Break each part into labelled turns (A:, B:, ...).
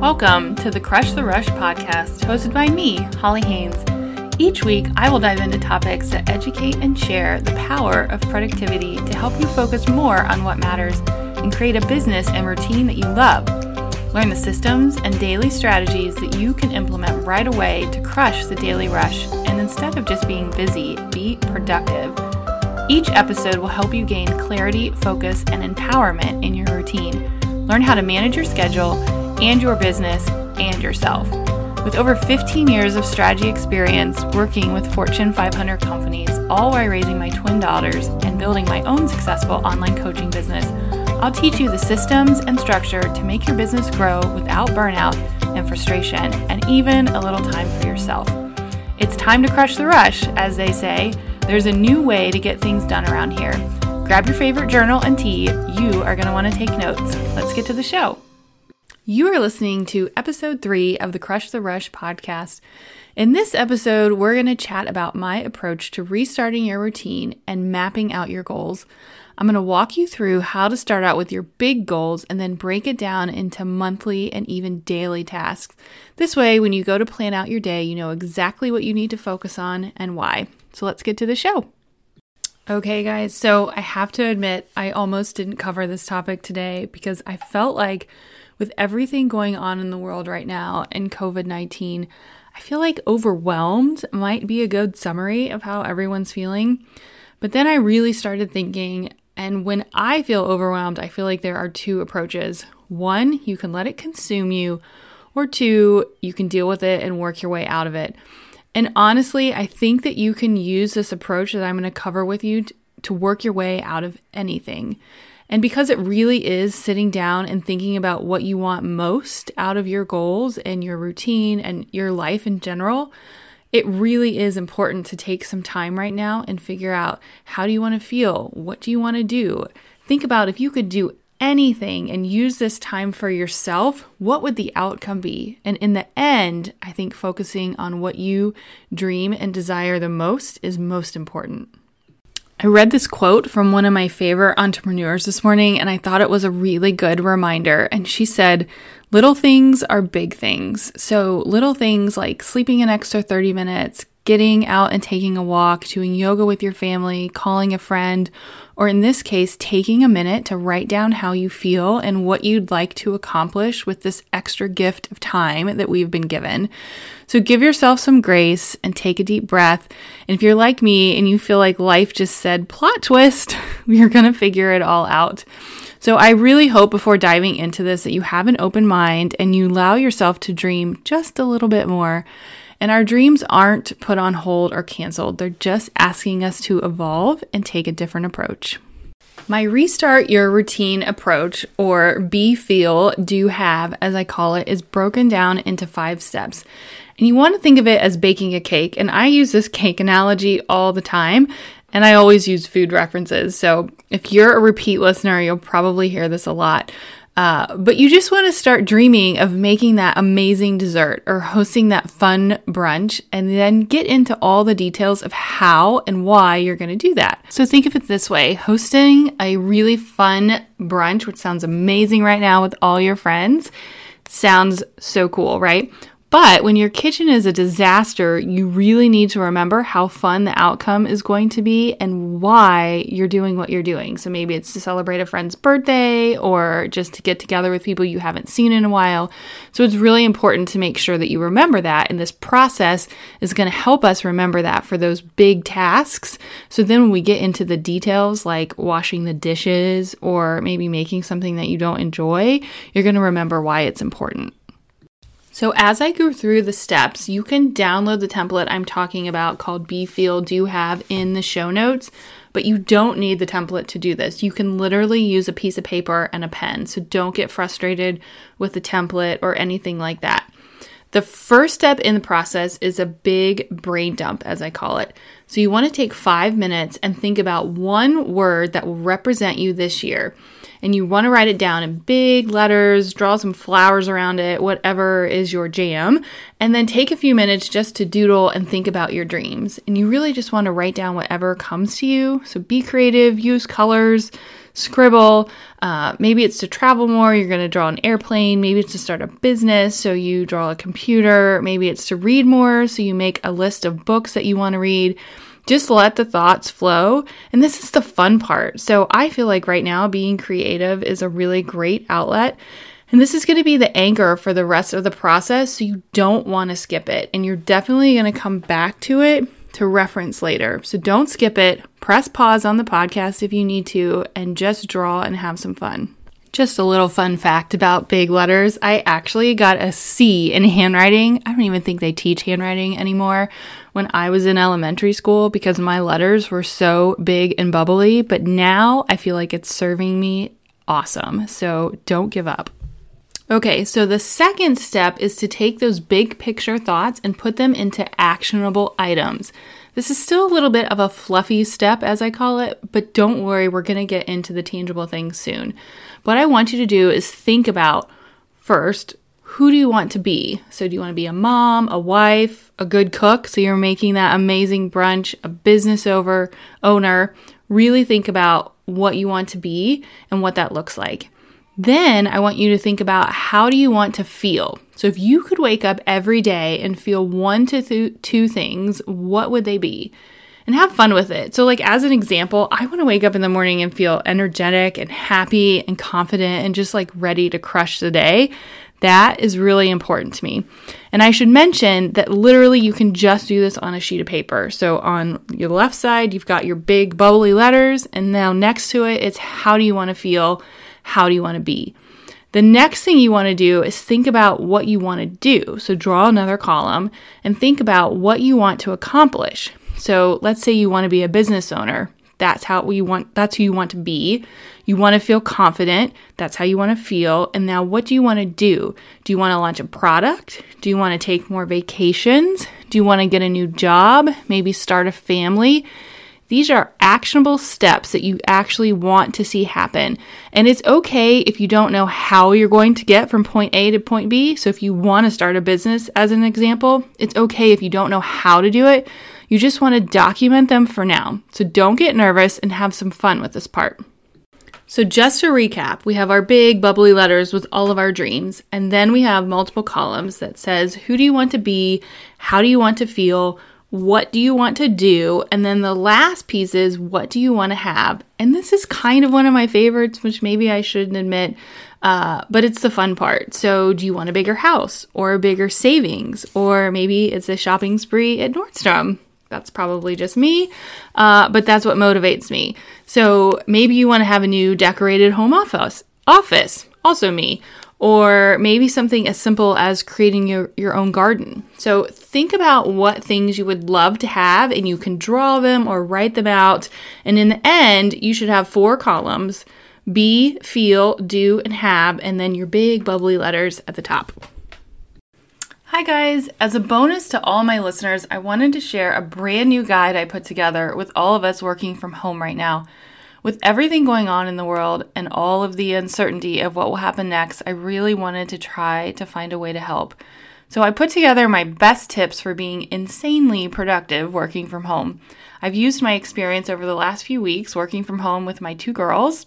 A: Welcome to the Crush the Rush podcast, hosted by me, Holly Haynes. Each week, I will dive into topics that educate and share the power of productivity to help you focus more on what matters and create a business and routine that you love. Learn the systems and daily strategies that you can implement right away to crush the daily rush, and instead of just being busy, be productive. Each episode will help you gain clarity, focus, and empowerment in your routine. Learn how to manage your schedule and your business and yourself. With over 15 years of strategy experience working with Fortune 500 companies, all while raising my twin daughters and building my own successful online coaching business, I'll teach you the systems and structure to make your business grow without burnout and frustration, and even a little time for yourself. It's time to crush the rush, as they say. There's a new way to get things done around here. Grab your favorite journal and tea. You are going to want to take notes. Let's get to the show. You are listening to episode three of the Crush the Rush podcast. In this episode, we're going to chat about my approach to restarting your routine and mapping out your goals. I'm going to walk you through how to start out with your big goals and then break it down into monthly and even daily tasks. This way, when you go to plan out your day, you know exactly what you need to focus on and why. So let's get to the show. Okay, guys, so I have to admit, I almost didn't cover this topic today because I felt like with everything going on in the world right now and COVID 19, I feel like overwhelmed might be a good summary of how everyone's feeling. But then I really started thinking, and when I feel overwhelmed, I feel like there are two approaches. One, you can let it consume you, or two, you can deal with it and work your way out of it. And honestly, I think that you can use this approach that I'm going to cover with you to work your way out of anything. And because it really is sitting down and thinking about what you want most out of your goals and your routine and your life in general, it really is important to take some time right now and figure out how do you want to feel? What do you want to do? Think about if you could do anything and use this time for yourself, what would the outcome be? And in the end, I think focusing on what you dream and desire the most is most important. I read this quote from one of my favorite entrepreneurs this morning, and I thought it was a really good reminder. And she said, Little things are big things. So, little things like sleeping an extra 30 minutes, getting out and taking a walk, doing yoga with your family, calling a friend, or in this case, taking a minute to write down how you feel and what you'd like to accomplish with this extra gift of time that we've been given. So give yourself some grace and take a deep breath. And if you're like me and you feel like life just said plot twist, we're going to figure it all out. So I really hope before diving into this that you have an open mind and you allow yourself to dream just a little bit more. And our dreams aren't put on hold or canceled. They're just asking us to evolve and take a different approach. My restart your routine approach, or be, feel, do, have, as I call it, is broken down into five steps. And you want to think of it as baking a cake. And I use this cake analogy all the time. And I always use food references. So if you're a repeat listener, you'll probably hear this a lot. Uh, but you just want to start dreaming of making that amazing dessert or hosting that fun brunch and then get into all the details of how and why you're going to do that. So think of it this way hosting a really fun brunch, which sounds amazing right now with all your friends, sounds so cool, right? But when your kitchen is a disaster, you really need to remember how fun the outcome is going to be and why you're doing what you're doing. So maybe it's to celebrate a friend's birthday or just to get together with people you haven't seen in a while. So it's really important to make sure that you remember that. And this process is going to help us remember that for those big tasks. So then when we get into the details like washing the dishes or maybe making something that you don't enjoy, you're going to remember why it's important. So, as I go through the steps, you can download the template I'm talking about called Be Feel Do Have in the show notes, but you don't need the template to do this. You can literally use a piece of paper and a pen. So, don't get frustrated with the template or anything like that. The first step in the process is a big brain dump, as I call it. So you want to take five minutes and think about one word that will represent you this year. And you want to write it down in big letters, draw some flowers around it, whatever is your jam, and then take a few minutes just to doodle and think about your dreams. And you really just want to write down whatever comes to you. So be creative, use colors, scribble. Uh, maybe it's to travel more, you're going to draw an airplane. Maybe it's to start a business, so you draw a computer. Maybe it's to read more, so you make a list of books that you want to read. Just let the thoughts flow. And this is the fun part. So I feel like right now being creative is a really great outlet. And this is going to be the anchor for the rest of the process. So you don't want to skip it. And you're definitely going to come back to it to reference later. So don't skip it. Press pause on the podcast if you need to and just draw and have some fun. Just a little fun fact about big letters. I actually got a C in handwriting. I don't even think they teach handwriting anymore when I was in elementary school because my letters were so big and bubbly, but now I feel like it's serving me awesome. So don't give up. Okay, so the second step is to take those big picture thoughts and put them into actionable items. This is still a little bit of a fluffy step, as I call it, but don't worry, we're to get into the tangible things soon. What I want you to do is think about first who do you want to be? So, do you want to be a mom, a wife, a good cook? So, you're making that amazing brunch, a business over owner. Really think about what you want to be and what that looks like. Then I want you to think about how do you want to feel? So if you could wake up every day and feel one to th- two things, what would they be? And have fun with it. So like as an example, I want to wake up in the morning and feel energetic and happy and confident and just like ready to crush the day. That is really important to me. And I should mention that literally you can just do this on a sheet of paper. So on your left side, you've got your big bubbly letters, and now next to it, it's how do you want to feel? How do you want to be? The next thing you want to do is think about what you want to do. So draw another column and think about what you want to accomplish. So let's say you want to be a business owner. That's how you want that's who you want to be. You want to feel confident. That's how you want to feel. And now what do you want to do? Do you want to launch a product? Do you want to take more vacations? Do you want to get a new job? Maybe start a family? These are actionable steps that you actually want to see happen. And it's okay if you don't know how you're going to get from point A to point B. So, if you want to start a business, as an example, it's okay if you don't know how to do it. You just want to document them for now. So, don't get nervous and have some fun with this part. So, just to recap, we have our big bubbly letters with all of our dreams, and then we have multiple columns that says who do you want to be, how do you want to feel, what do you want to do? And then the last piece is what do you want to have? And this is kind of one of my favorites, which maybe I shouldn't admit, uh, but it's the fun part. So, do you want a bigger house or bigger savings? Or maybe it's a shopping spree at Nordstrom? That's probably just me, uh, but that's what motivates me. So, maybe you want to have a new decorated home office. Office, also me or maybe something as simple as creating your, your own garden. So think about what things you would love to have and you can draw them or write them out. And in the end, you should have four columns be, feel, do, and have, and then your big bubbly letters at the top. Hi, guys. As a bonus to all my listeners, I wanted to share a brand new guide I put together with all of us working from home right now. With everything going on in the world and all of the uncertainty of what will happen next, I really wanted to try to find a way to help. So I put together my best tips for being insanely productive working from home. I've used my experience over the last few weeks working from home with my two girls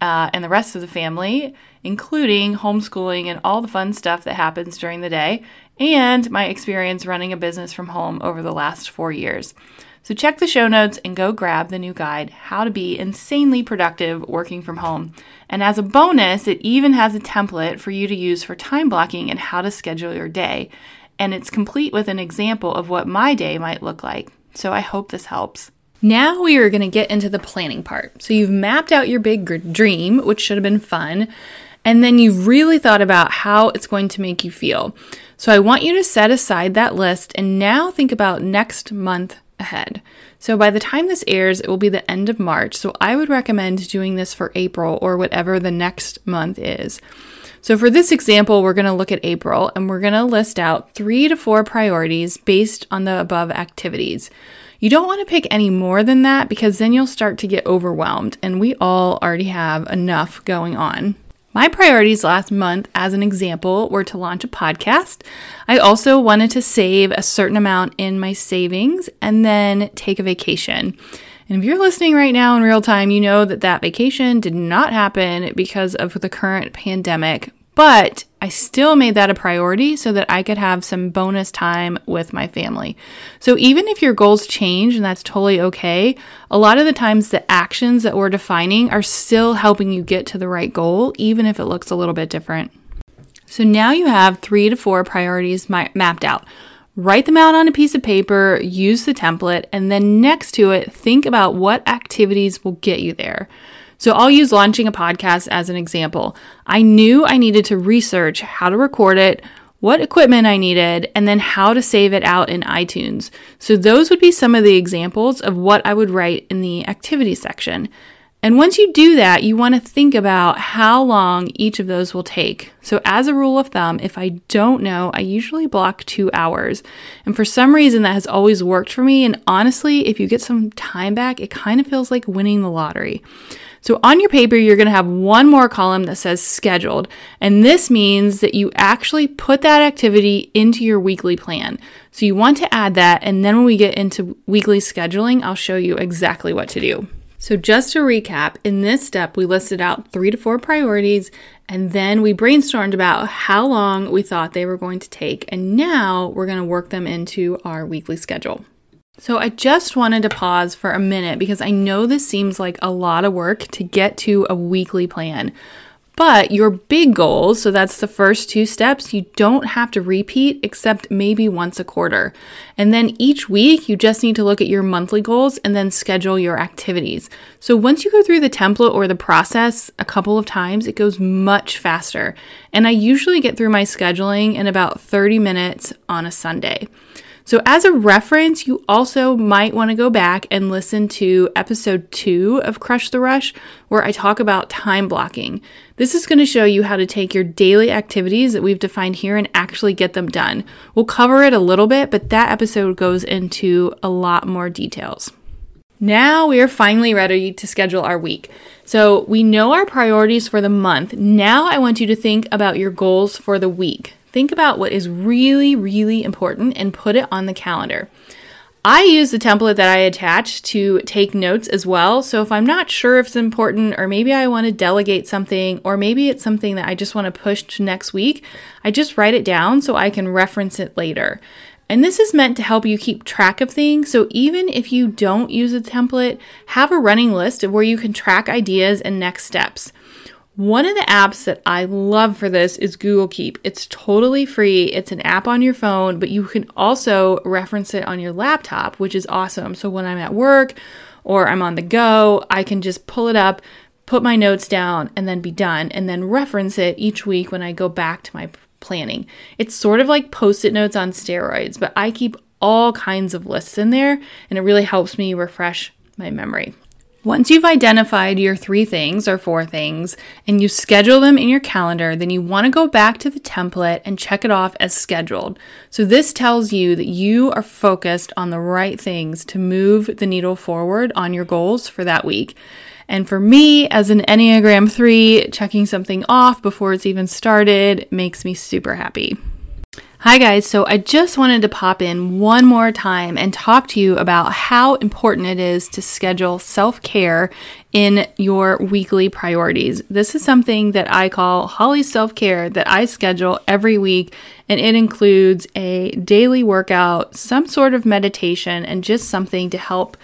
A: uh, and the rest of the family, including homeschooling and all the fun stuff that happens during the day, and my experience running a business from home over the last four years. So check the show notes and go grab the new guide, How to Be Insanely Productive Working from Home. And as a bonus, it even has a template for you to use for time blocking and how to schedule your day. And it's complete with an example of what my day might look like. So I hope this helps. Now we are going to get into the planning part. So you've mapped out your big dream, which should have been fun, and then you've really thought about how it's going to make you feel. So I want you to set aside that list and now think about next month ahead. So by the time this airs, it will be the end of March. So I would recommend doing this for April or whatever the next month is. So for this example, we're going to look at April and we're going to list out three to four priorities based on the above activities. You don't want to pick any more than that because then you'll start to get overwhelmed, and we all already have enough going on. My priorities last month, as an example, were to launch a podcast. I also wanted to save a certain amount in my savings and then take a vacation. And if you're listening right now in real time, you know that that vacation did not happen because of the current pandemic, but I still made that a priority so that I could have some bonus time with my family. So even if your goals change, and that's totally okay, a lot of the times the actions that we're defining are still helping you get to the right goal, even if it looks a little bit different. So now you have three to four priorities mapped out. Write them out on a piece of paper, use the template, and then next to it, think about what activities will get you there. So I'll use launching a podcast as an example. I knew I needed to research how to record it, what equipment I needed, and then how to save it out in iTunes. So those would be some of the examples of what I would write in the activity section. And once you do that, you want to think about how long each of those will take. So, as a rule of thumb, if I don't know, I usually block two hours. And for some reason, that has always worked for me. And honestly, if you get some time back, it kind of feels like winning the lottery. So on your paper, you're going to have one more column that says scheduled. And this means that you actually put that activity into your weekly plan. So you want to add that. And then when we get into weekly scheduling, I'll show you exactly what to do. So, just to recap, in this step, we listed out three to four priorities and then we brainstormed about how long we thought they were going to take. And now we're going to work them into our weekly schedule. So, I just wanted to pause for a minute because I know this seems like a lot of work to get to a weekly plan. But your big goals, so that's the first two steps, you don't have to repeat except maybe once a quarter. And then each week, you just need to look at your monthly goals and then schedule your activities. So once you go through the template or the process a couple of times, it goes much faster. And I usually get through my scheduling in about 30 minutes on a Sunday. So, as a reference, you also might want to go back and listen to episode two of Crush the Rush, where I talk about time blocking. This is going to show you how to take your daily activities that we've defined here and actually get them done. We'll cover it a little bit, but that episode goes into a lot more details. Now we are finally ready to schedule our week. So we know our priorities for the month. Now I want you to think about your goals for the week. Think about what is really, really important and put it on the calendar. I use the template that I attach to take notes as well. So if I'm not sure if it's important, or maybe I want to delegate something, or maybe it's something that I just want to push to next week, I just write it down so I can reference it later. And this is meant to help you keep track of things. So even if you don't use a template, have a running list of where you can track ideas and next steps. One of the apps that I love for this is Google Keep. It's totally free. It's an app on your phone, but you can also reference it on your laptop, which is awesome. So when I'm at work or I'm on the go, I can just pull it up, put my notes down, and then be done, and then reference it each week when I go back to my planning. It's sort of like post it notes on steroids, but I keep all kinds of lists in there, and it really helps me refresh my memory. Once you've identified your three things or four things and you schedule them in your calendar, then you want to go back to the template and check it off as scheduled. So, this tells you that you are focused on the right things to move the needle forward on your goals for that week. And for me, as an Enneagram 3, checking something off before it's even started makes me super happy. Hi, guys. So I just wanted to pop in one more time and talk to you about how important it is to schedule self care in your weekly priorities. This is something that I call Holly self care that I schedule every week, and it includes a daily workout, some sort of meditation, and just something to help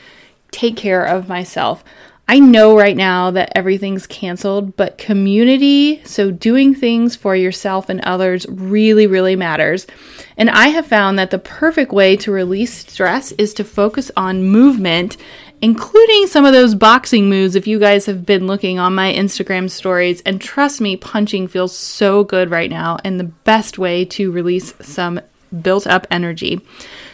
A: take care of myself. I know right now that everything's canceled, but community, so doing things for yourself and others, really, really matters. And I have found that the perfect way to release stress is to focus on movement, including some of those boxing moves. If you guys have been looking on my Instagram stories, and trust me, punching feels so good right now, and the best way to release some built up energy.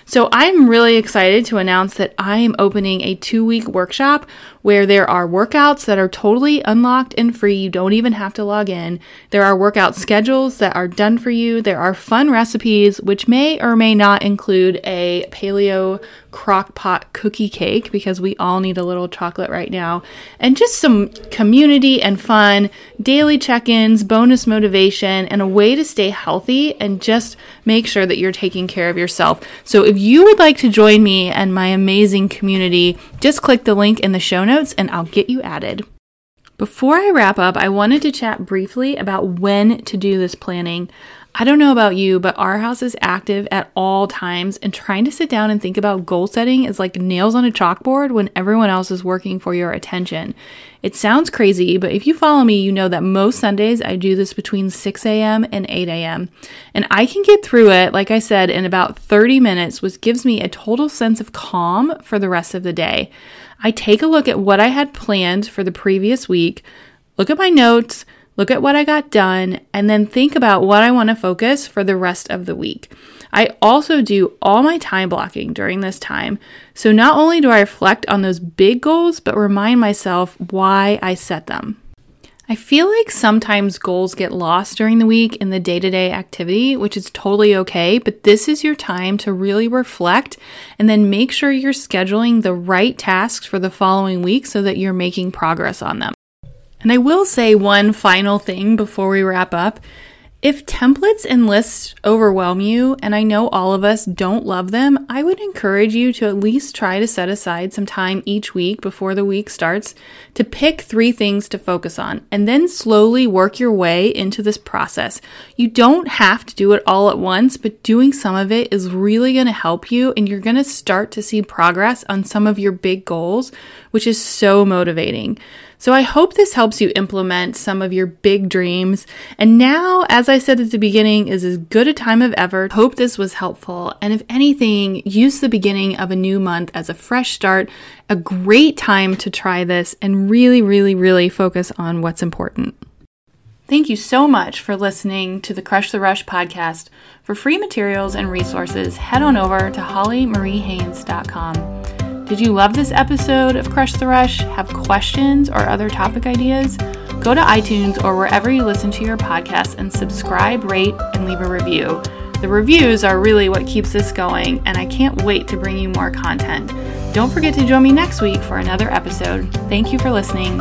A: So I'm really excited to announce that I am opening a two week workshop where there are workouts that are totally unlocked and free. You don't even have to log in. There are workout schedules that are done for you. There are fun recipes, which may or may not include a paleo crock pot cookie cake because we all need a little chocolate right now. And just some community and fun, daily check ins, bonus motivation, and a way to stay healthy and just make sure that you're taking care of yourself. So if you would like to join me and my amazing community, just click the link in the show notes and I'll get you added. Before I wrap up, I wanted to chat briefly about when to do this planning. I don't know about you, but our house is active at all times, and trying to sit down and think about goal setting is like nails on a chalkboard when everyone else is working for your attention. It sounds crazy, but if you follow me, you know that most Sundays I do this between 6 a.m. and 8 a.m. And I can get through it, like I said, in about 30 minutes, which gives me a total sense of calm for the rest of the day. I take a look at what I had planned for the previous week, look at my notes, look at what I got done, and then think about what I want to focus for the rest of the week. I also do all my time blocking during this time. So not only do I reflect on those big goals, but remind myself why I set them. I feel like sometimes goals get lost during the week in the day to day activity, which is totally okay, but this is your time to really reflect and then make sure you're scheduling the right tasks for the following week so that you're making progress on them. And I will say one final thing before we wrap up. If templates and lists overwhelm you, and I know all of us don't love them, I would encourage you to at least try to set aside some time each week before the week starts to pick three things to focus on and then slowly work your way into this process. You don't have to do it all at once, but doing some of it is really going to help you and you're going to start to see progress on some of your big goals, which is so motivating. So I hope this helps you implement some of your big dreams. And now, as I said at the beginning, is as good a time of ever. Hope this was helpful. And if anything, use the beginning of a new month as a fresh start, a great time to try this and really, really, really focus on what's important. Thank you so much for listening to the Crush the Rush podcast. For free materials and resources, head on over to hollymariehaynes.com. Did you love this episode of Crush the Rush? Have questions or other topic ideas? Go to iTunes or wherever you listen to your podcast and subscribe, rate, and leave a review. The reviews are really what keeps this going, and I can't wait to bring you more content. Don't forget to join me next week for another episode. Thank you for listening.